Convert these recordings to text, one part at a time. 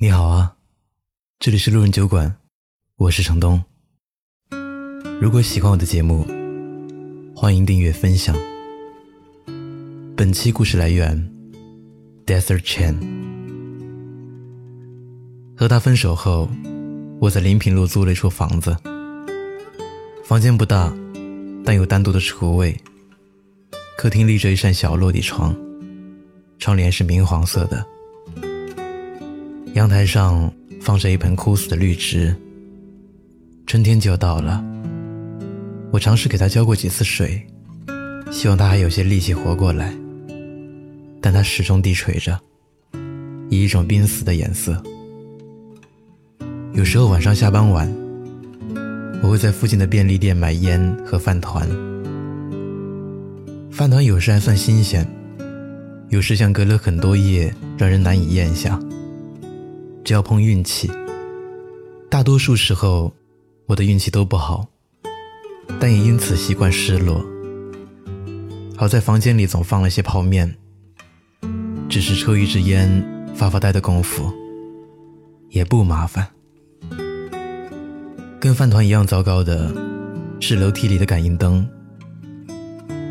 你好啊，这里是路人酒馆，我是程东。如果喜欢我的节目，欢迎订阅分享。本期故事来源：Desert Chan。和他分手后，我在临平路租了一处房子，房间不大，但有单独的厨卫。客厅立着一扇小落地窗，窗帘是明黄色的。阳台上放着一盆枯死的绿植。春天就要到了，我尝试给它浇过几次水，希望它还有些力气活过来，但它始终低垂着，以一种濒死的颜色。有时候晚上下班晚，我会在附近的便利店买烟和饭团。饭团有时还算新鲜，有时像隔了很多夜，让人难以咽下。就要碰运气，大多数时候我的运气都不好，但也因此习惯失落。好在房间里总放了些泡面，只是抽一支烟、发发呆的功夫，也不麻烦。跟饭团一样糟糕的是楼梯里的感应灯。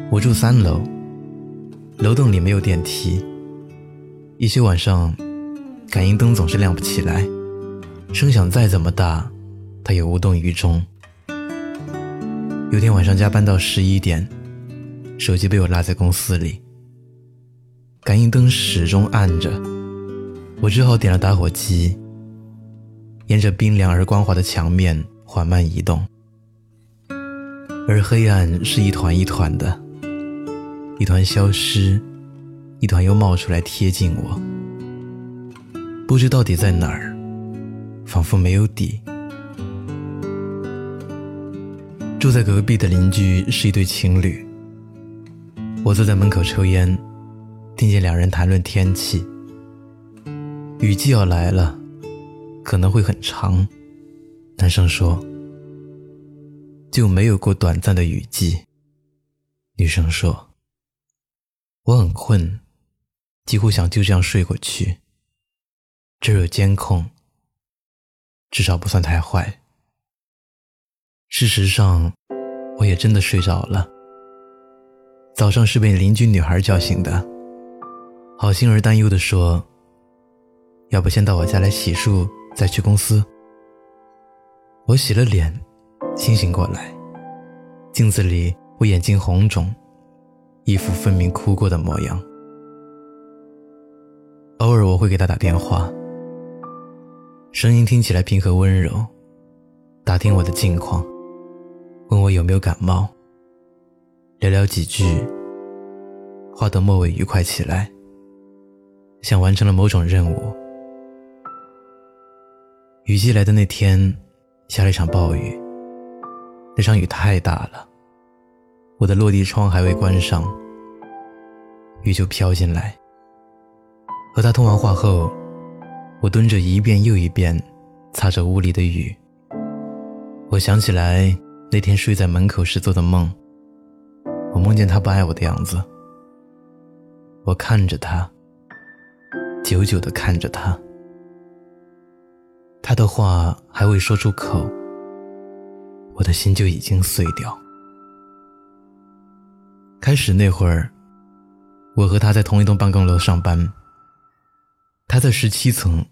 我住三楼，楼栋里没有电梯，一些晚上。感应灯总是亮不起来，声响再怎么大，它也无动于衷。有天晚上加班到十一点，手机被我落在公司里，感应灯始终暗着，我只好点了打火机，沿着冰凉而光滑的墙面缓慢移动。而黑暗是一团一团的，一团消失，一团又冒出来贴近我。不知到底在哪儿，仿佛没有底。住在隔壁的邻居是一对情侣。我坐在门口抽烟，听见两人谈论天气。雨季要来了，可能会很长。男生说：“就没有过短暂的雨季。”女生说：“我很困，几乎想就这样睡过去。”这有监控，至少不算太坏。事实上，我也真的睡着了。早上是被邻居女孩叫醒的，好心而担忧的说：“要不先到我家来洗漱，再去公司。”我洗了脸，清醒过来，镜子里我眼睛红肿，一副分明哭过的模样。偶尔我会给他打电话。声音听起来平和温柔，打听我的近况，问我有没有感冒。聊聊几句，话到末尾愉快起来，像完成了某种任务。雨季来的那天，下了一场暴雨。那场雨太大了，我的落地窗还未关上，雨就飘进来。和他通完话后。我蹲着一遍又一遍，擦着屋里的雨。我想起来那天睡在门口时做的梦。我梦见他不爱我的样子。我看着他，久久的看着他。他的话还未说出口，我的心就已经碎掉。开始那会儿，我和他在同一栋办公楼上班。他在十七层，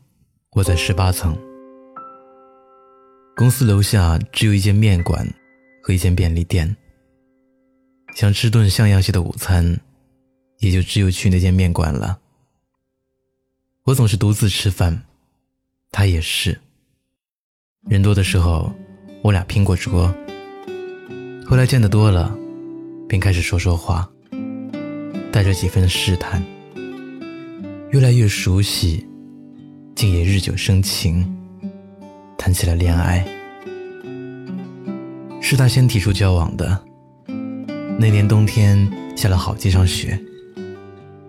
我在十八层。公司楼下只有一间面馆和一间便利店。想吃顿像样些的午餐，也就只有去那间面馆了。我总是独自吃饭，他也是。人多的时候，我俩拼过桌。后来见得多了，便开始说说话，带着几分试探。越来越熟悉，竟也日久生情，谈起了恋爱。是他先提出交往的。那年冬天下了好几场雪，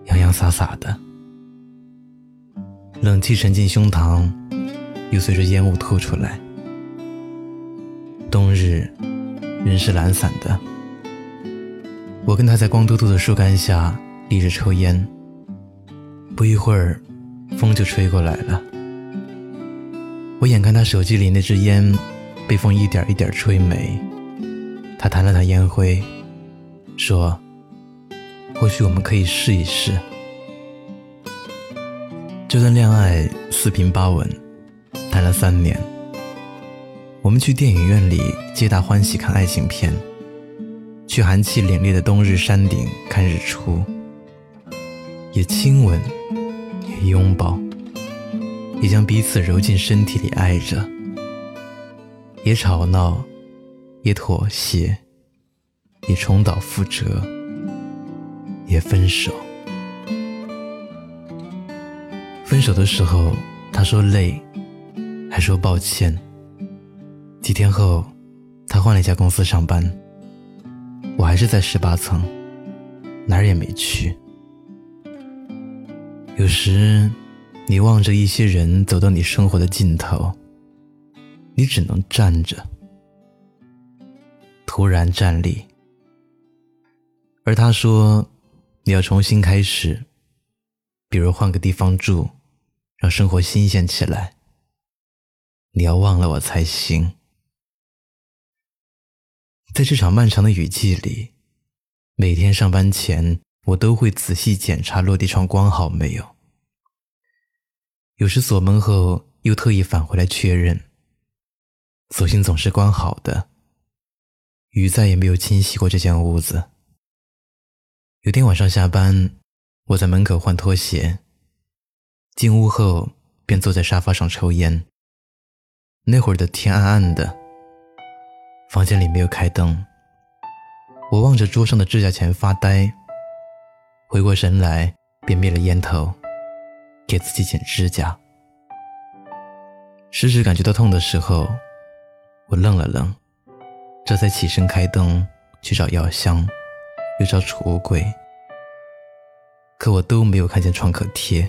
洋洋洒洒的，冷气沉进胸膛，又随着烟雾吐出来。冬日，人是懒散的。我跟他在光秃秃的树干下立着抽烟。不一会儿，风就吹过来了，我眼看他手机里那支烟被风一点一点吹没，他弹了弹烟灰，说：“或许我们可以试一试。”这段恋爱四平八稳，谈了三年。我们去电影院里皆大欢喜看爱情片，去寒气凛冽的冬日山顶看日出，也亲吻，也拥抱，也将彼此揉进身体里爱着，也吵闹，也妥协，也重蹈覆辙，也分手。分手的时候，他说累，还说抱歉。几天后，他换了一家公司上班，我还是在十八层，哪儿也没去。有时，你望着一些人走到你生活的尽头，你只能站着，突然站立。而他说，你要重新开始，比如换个地方住。让生活新鲜起来。你要忘了我才行。在这场漫长的雨季里，每天上班前，我都会仔细检查落地窗关好没有。有时锁门后，又特意返回来确认，所幸总是关好的。雨再也没有侵袭过这间屋子。有天晚上下班，我在门口换拖鞋。进屋后，便坐在沙发上抽烟。那会儿的天暗暗的，房间里没有开灯。我望着桌上的指甲钳发呆。回过神来，便灭了烟头，给自己剪指甲。食指感觉到痛的时候，我愣了愣，这才起身开灯去找药箱，又找储物柜，可我都没有看见创可贴。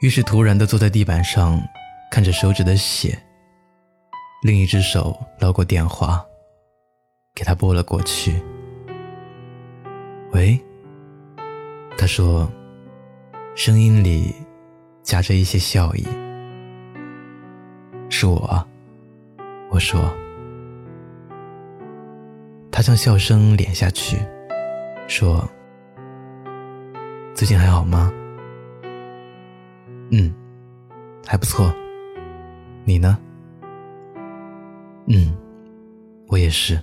于是突然的坐在地板上，看着手指的血，另一只手捞过电话，给他拨了过去。喂，他说，声音里夹着一些笑意。是我，我说。他将笑声敛下去，说：“最近还好吗？”嗯，还不错。你呢？嗯，我也是。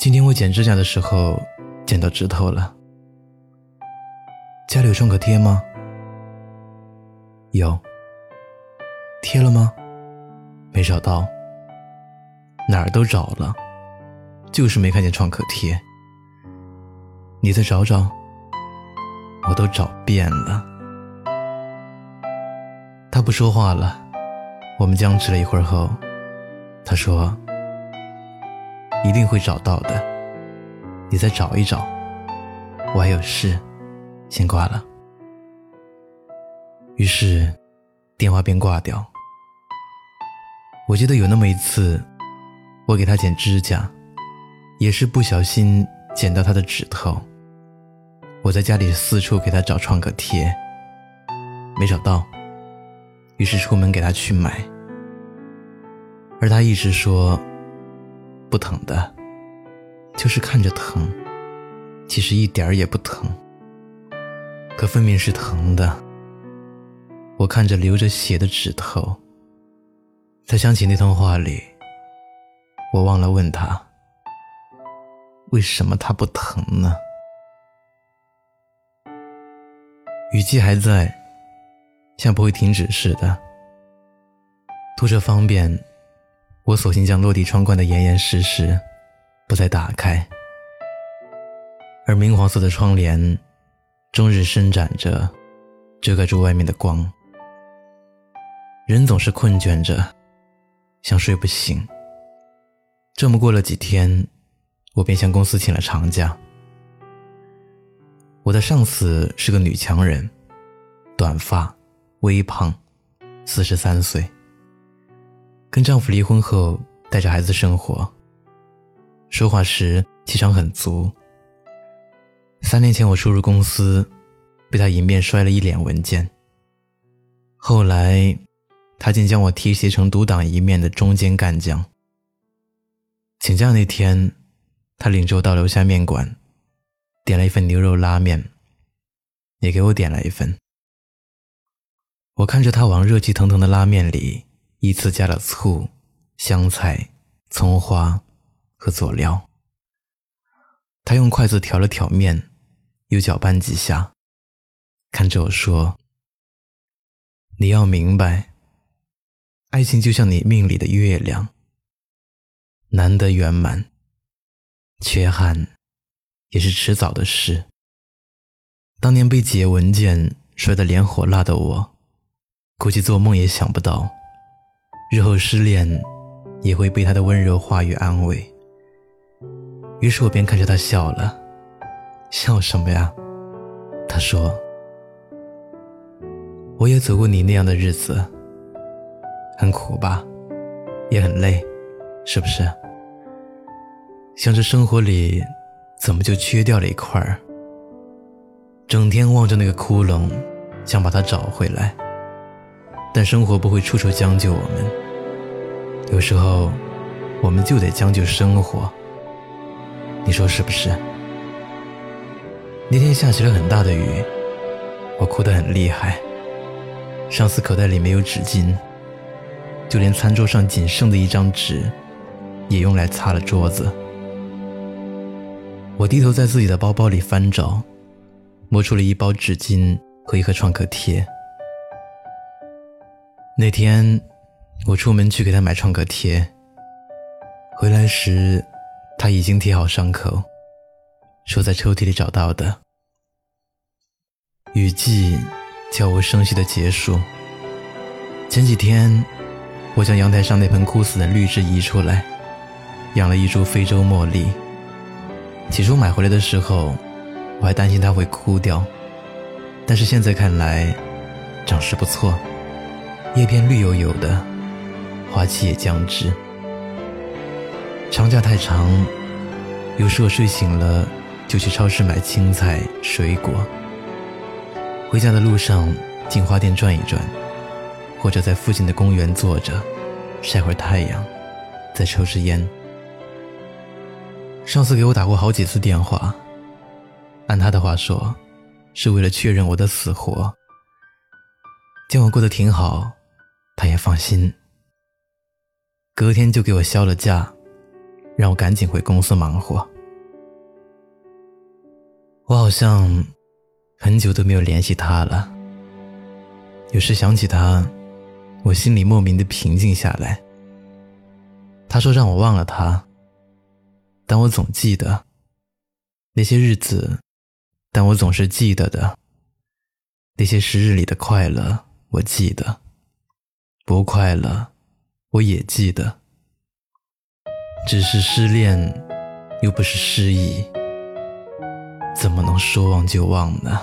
今天我剪指甲的时候剪到指头了。家里有创可贴吗？有。贴了吗？没找到。哪儿都找了，就是没看见创可贴。你再找找。我都找遍了。他不说话了，我们僵持了一会儿后，他说：“一定会找到的，你再找一找，我还有事，先挂了。”于是，电话便挂掉。我记得有那么一次，我给他剪指甲，也是不小心剪到他的指头。我在家里四处给他找创可贴，没找到。于是出门给他去买，而他一直说不疼的，就是看着疼，其实一点儿也不疼，可分明是疼的。我看着流着血的指头，才想起那通话里，我忘了问他，为什么他不疼呢？雨季还在。像不会停止似的。图着方便，我索性将落地窗关得严严实实，不再打开。而明黄色的窗帘，终日伸展着，遮盖住外面的光。人总是困倦着，想睡不醒。这么过了几天，我便向公司请了长假。我的上司是个女强人，短发。微胖，四十三岁。跟丈夫离婚后，带着孩子生活。说话时气场很足。三年前我初入公司，被他迎面摔了一脸文件。后来，他竟将我提携成独当一面的中间干将。请假那天，他领着我到楼下面馆，点了一份牛肉拉面，也给我点了一份。我看着他往热气腾腾的拉面里依次加了醋、香菜、葱花和佐料。他用筷子挑了挑面，又搅拌几下，看着我说：“你要明白，爱情就像你命里的月亮。”难得圆满，缺憾也是迟早的事。当年被几页文件摔得脸火辣的我，估计做梦也想不到，日后失恋也会被他的温柔话语安慰。于是我便看着他笑了，笑什么呀？他说：“我也走过你那样的日子，很苦吧，也很累，是不是？”像这生活里，怎么就缺掉了一块儿？整天望着那个窟窿，想把它找回来。但生活不会处处将就我们，有时候我们就得将就生活。你说是不是？那天下起了很大的雨，我哭得很厉害。上司口袋里没有纸巾，就连餐桌上仅剩的一张纸，也用来擦了桌子。我低头在自己的包包里翻找，摸出了一包纸巾和一盒创可贴。那天，我出门去给他买创可贴，回来时他已经贴好伤口，说在抽屉里找到的。雨季悄无声息的结束。前几天，我将阳台上那盆枯死的绿植移出来，养了一株非洲茉莉。起初买回来的时候，我还担心它会枯掉，但是现在看来，长势不错，叶片绿油油的，花期也将至。长假太长，有时我睡醒了就去超市买青菜、水果，回家的路上进花店转一转，或者在附近的公园坐着，晒会儿太阳，再抽支烟。上司给我打过好几次电话，按他的话说，是为了确认我的死活。见我过得挺好，他也放心。隔天就给我消了假，让我赶紧回公司忙活。我好像很久都没有联系他了。有时想起他，我心里莫名的平静下来。他说让我忘了他。但我总记得那些日子，但我总是记得的那些时日里的快乐，我记得；不快乐，我也记得。只是失恋，又不是失忆，怎么能说忘就忘呢？